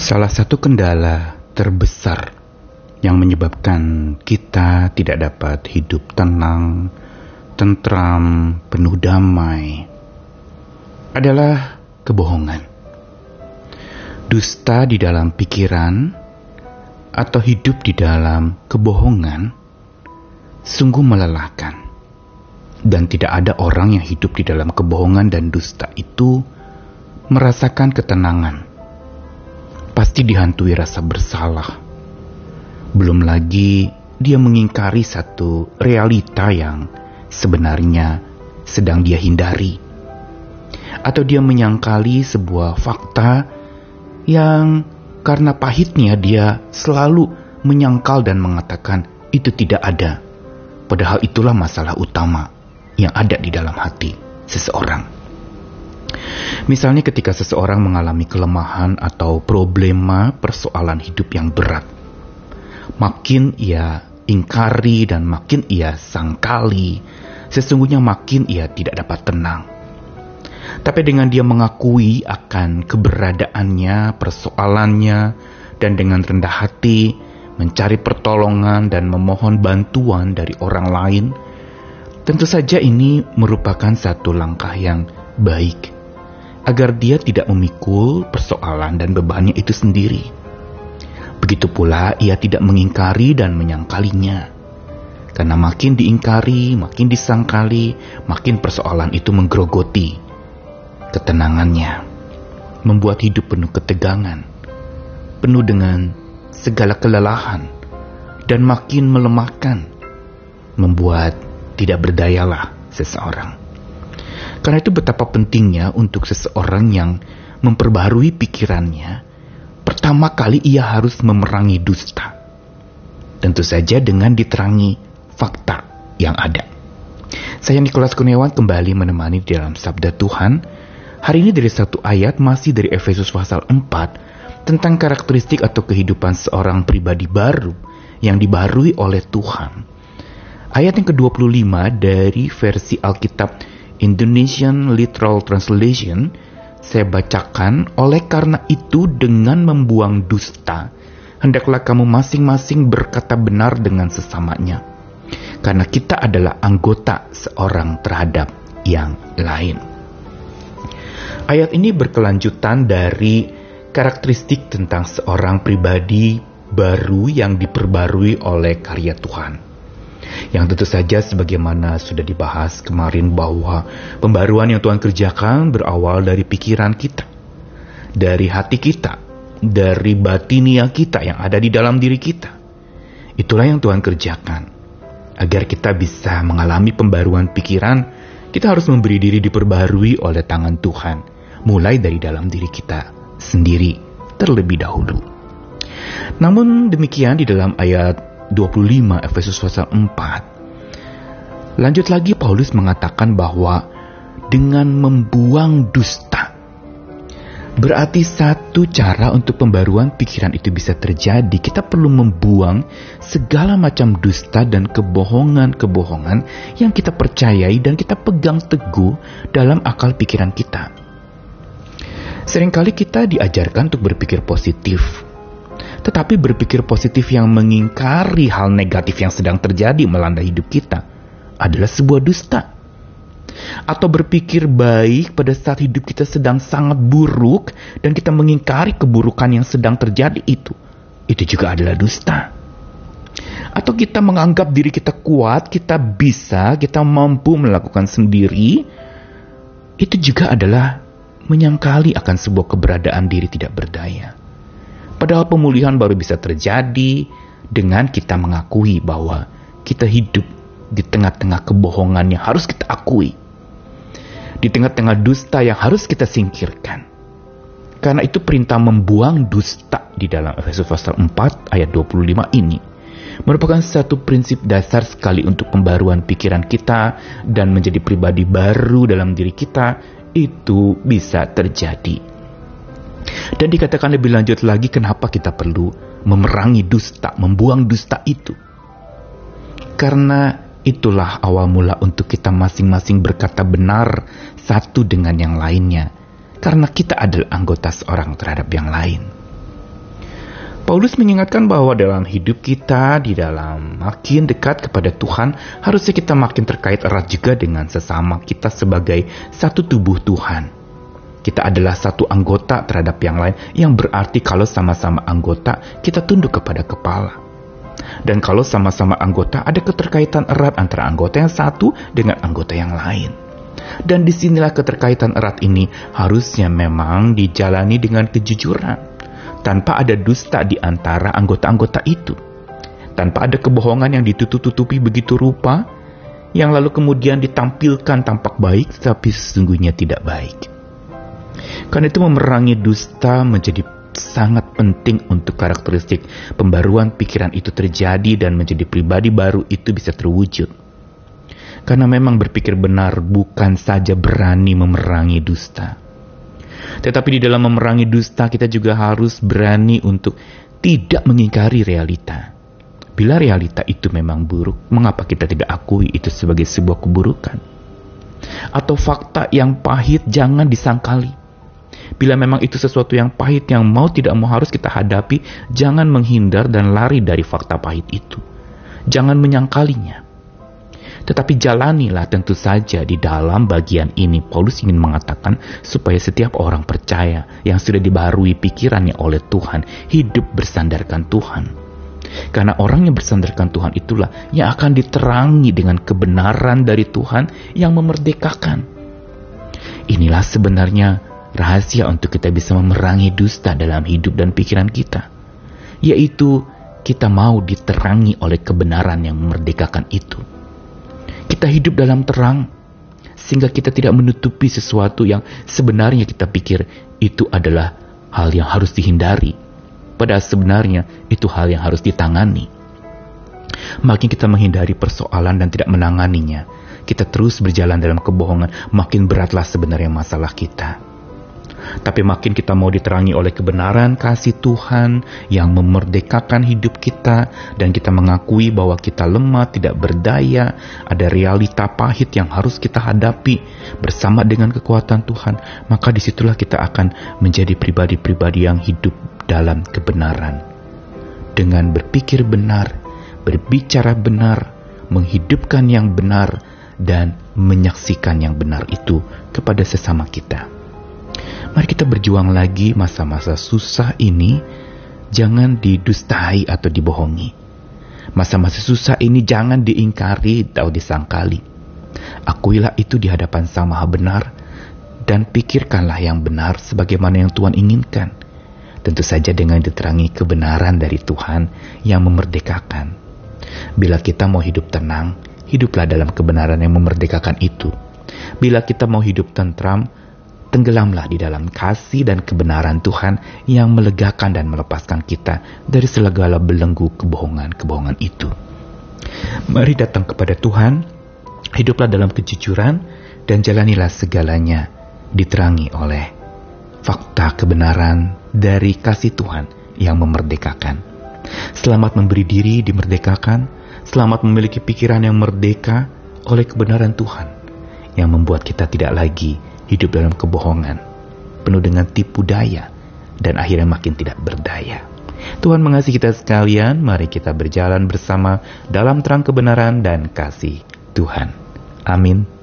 Salah satu kendala terbesar yang menyebabkan kita tidak dapat hidup tenang, tentram, penuh damai adalah kebohongan. Dusta di dalam pikiran atau hidup di dalam kebohongan sungguh melelahkan. Dan tidak ada orang yang hidup di dalam kebohongan dan dusta itu merasakan ketenangan. Pasti dihantui rasa bersalah. Belum lagi dia mengingkari satu realita yang sebenarnya sedang dia hindari. Atau dia menyangkali sebuah fakta yang karena pahitnya dia selalu menyangkal dan mengatakan itu tidak ada. Padahal itulah masalah utama yang ada di dalam hati seseorang. Misalnya ketika seseorang mengalami kelemahan atau problema persoalan hidup yang berat. Makin ia ingkari dan makin ia sangkali, sesungguhnya makin ia tidak dapat tenang. Tapi dengan dia mengakui akan keberadaannya, persoalannya, dan dengan rendah hati, mencari pertolongan dan memohon bantuan dari orang lain, tentu saja ini merupakan satu langkah yang baik agar dia tidak memikul persoalan dan bebannya itu sendiri. Begitu pula ia tidak mengingkari dan menyangkalinya. Karena makin diingkari, makin disangkali, makin persoalan itu menggerogoti ketenangannya, membuat hidup penuh ketegangan, penuh dengan segala kelelahan dan makin melemahkan, membuat tidak berdayalah seseorang. Karena itu betapa pentingnya untuk seseorang yang memperbarui pikirannya, pertama kali ia harus memerangi dusta. Tentu saja dengan diterangi fakta yang ada. Saya Nikolas Kurniawan kembali menemani di dalam Sabda Tuhan. Hari ini dari satu ayat masih dari Efesus pasal 4 tentang karakteristik atau kehidupan seorang pribadi baru yang dibarui oleh Tuhan. Ayat yang ke-25 dari versi Alkitab Indonesian Literal Translation saya bacakan, oleh karena itu dengan membuang dusta, hendaklah kamu masing-masing berkata benar dengan sesamanya. Karena kita adalah anggota seorang terhadap yang lain. Ayat ini berkelanjutan dari karakteristik tentang seorang pribadi baru yang diperbarui oleh karya Tuhan. Yang tentu saja sebagaimana sudah dibahas kemarin bahwa pembaruan yang Tuhan kerjakan berawal dari pikiran kita, dari hati kita, dari batinia kita yang ada di dalam diri kita. Itulah yang Tuhan kerjakan. Agar kita bisa mengalami pembaruan pikiran, kita harus memberi diri diperbarui oleh tangan Tuhan, mulai dari dalam diri kita sendiri terlebih dahulu. Namun demikian di dalam ayat 25 Efesus pasal 4 lanjut lagi Paulus mengatakan bahwa dengan membuang dusta berarti satu cara untuk pembaruan pikiran itu bisa terjadi kita perlu membuang segala macam dusta dan kebohongan-kebohongan yang kita percayai dan kita pegang teguh dalam akal pikiran kita. Seringkali kita diajarkan untuk berpikir positif. Tetapi berpikir positif yang mengingkari hal negatif yang sedang terjadi melanda hidup kita adalah sebuah dusta. Atau berpikir baik pada saat hidup kita sedang sangat buruk dan kita mengingkari keburukan yang sedang terjadi itu. Itu juga adalah dusta. Atau kita menganggap diri kita kuat, kita bisa, kita mampu melakukan sendiri. Itu juga adalah menyangkali akan sebuah keberadaan diri tidak berdaya. Padahal pemulihan baru bisa terjadi dengan kita mengakui bahwa kita hidup di tengah-tengah kebohongan yang harus kita akui. Di tengah-tengah dusta yang harus kita singkirkan. Karena itu perintah membuang dusta di dalam Efesus pasal 4 ayat 25 ini merupakan satu prinsip dasar sekali untuk pembaruan pikiran kita dan menjadi pribadi baru dalam diri kita itu bisa terjadi. Dan dikatakan lebih lanjut lagi kenapa kita perlu memerangi dusta, membuang dusta itu. Karena itulah awal mula untuk kita masing-masing berkata benar satu dengan yang lainnya. Karena kita adalah anggota seorang terhadap yang lain. Paulus mengingatkan bahwa dalam hidup kita, di dalam makin dekat kepada Tuhan, harusnya kita makin terkait erat juga dengan sesama kita sebagai satu tubuh Tuhan. Kita adalah satu anggota terhadap yang lain, yang berarti kalau sama-sama anggota, kita tunduk kepada kepala. Dan kalau sama-sama anggota, ada keterkaitan erat antara anggota yang satu dengan anggota yang lain. Dan di sinilah keterkaitan erat ini harusnya memang dijalani dengan kejujuran tanpa ada dusta di antara anggota-anggota itu. Tanpa ada kebohongan yang ditutup-tutupi begitu rupa, yang lalu kemudian ditampilkan tampak baik, tapi sesungguhnya tidak baik. Karena itu memerangi dusta menjadi sangat penting untuk karakteristik pembaruan pikiran itu terjadi dan menjadi pribadi baru itu bisa terwujud. Karena memang berpikir benar bukan saja berani memerangi dusta, tetapi di dalam memerangi dusta kita juga harus berani untuk tidak mengingkari realita. Bila realita itu memang buruk, mengapa kita tidak akui itu sebagai sebuah keburukan? Atau fakta yang pahit jangan disangkali. Bila memang itu sesuatu yang pahit yang mau tidak mau harus kita hadapi, jangan menghindar dan lari dari fakta pahit itu. Jangan menyangkalinya. Tetapi jalanilah tentu saja di dalam bagian ini Paulus ingin mengatakan supaya setiap orang percaya yang sudah dibaharui pikirannya oleh Tuhan hidup bersandarkan Tuhan. Karena orang yang bersandarkan Tuhan itulah yang akan diterangi dengan kebenaran dari Tuhan yang memerdekakan. Inilah sebenarnya rahasia untuk kita bisa memerangi dusta dalam hidup dan pikiran kita. Yaitu kita mau diterangi oleh kebenaran yang memerdekakan itu. Kita hidup dalam terang, sehingga kita tidak menutupi sesuatu yang sebenarnya kita pikir itu adalah hal yang harus dihindari. Padahal sebenarnya itu hal yang harus ditangani. Makin kita menghindari persoalan dan tidak menanganinya, kita terus berjalan dalam kebohongan, makin beratlah sebenarnya masalah kita. Tapi makin kita mau diterangi oleh kebenaran kasih Tuhan yang memerdekakan hidup kita dan kita mengakui bahwa kita lemah, tidak berdaya, ada realita pahit yang harus kita hadapi bersama dengan kekuatan Tuhan, maka di situlah kita akan menjadi pribadi-pribadi yang hidup dalam kebenaran. Dengan berpikir benar, berbicara benar, menghidupkan yang benar, dan menyaksikan yang benar itu kepada sesama kita. Mari kita berjuang lagi masa-masa susah ini, jangan didustai atau dibohongi. Masa-masa susah ini jangan diingkari atau disangkali. Akuilah itu di hadapan Sang Maha Benar dan pikirkanlah yang benar sebagaimana yang Tuhan inginkan. Tentu saja dengan diterangi kebenaran dari Tuhan yang memerdekakan. Bila kita mau hidup tenang, hiduplah dalam kebenaran yang memerdekakan itu. Bila kita mau hidup tentram, tenggelamlah di dalam kasih dan kebenaran Tuhan yang melegakan dan melepaskan kita dari segala belenggu kebohongan-kebohongan itu. Mari datang kepada Tuhan, hiduplah dalam kejujuran, dan jalanilah segalanya diterangi oleh fakta kebenaran dari kasih Tuhan yang memerdekakan. Selamat memberi diri dimerdekakan, selamat memiliki pikiran yang merdeka oleh kebenaran Tuhan yang membuat kita tidak lagi hidup dalam kebohongan, penuh dengan tipu daya, dan akhirnya makin tidak berdaya. Tuhan mengasihi kita sekalian, mari kita berjalan bersama dalam terang kebenaran dan kasih Tuhan. Amin.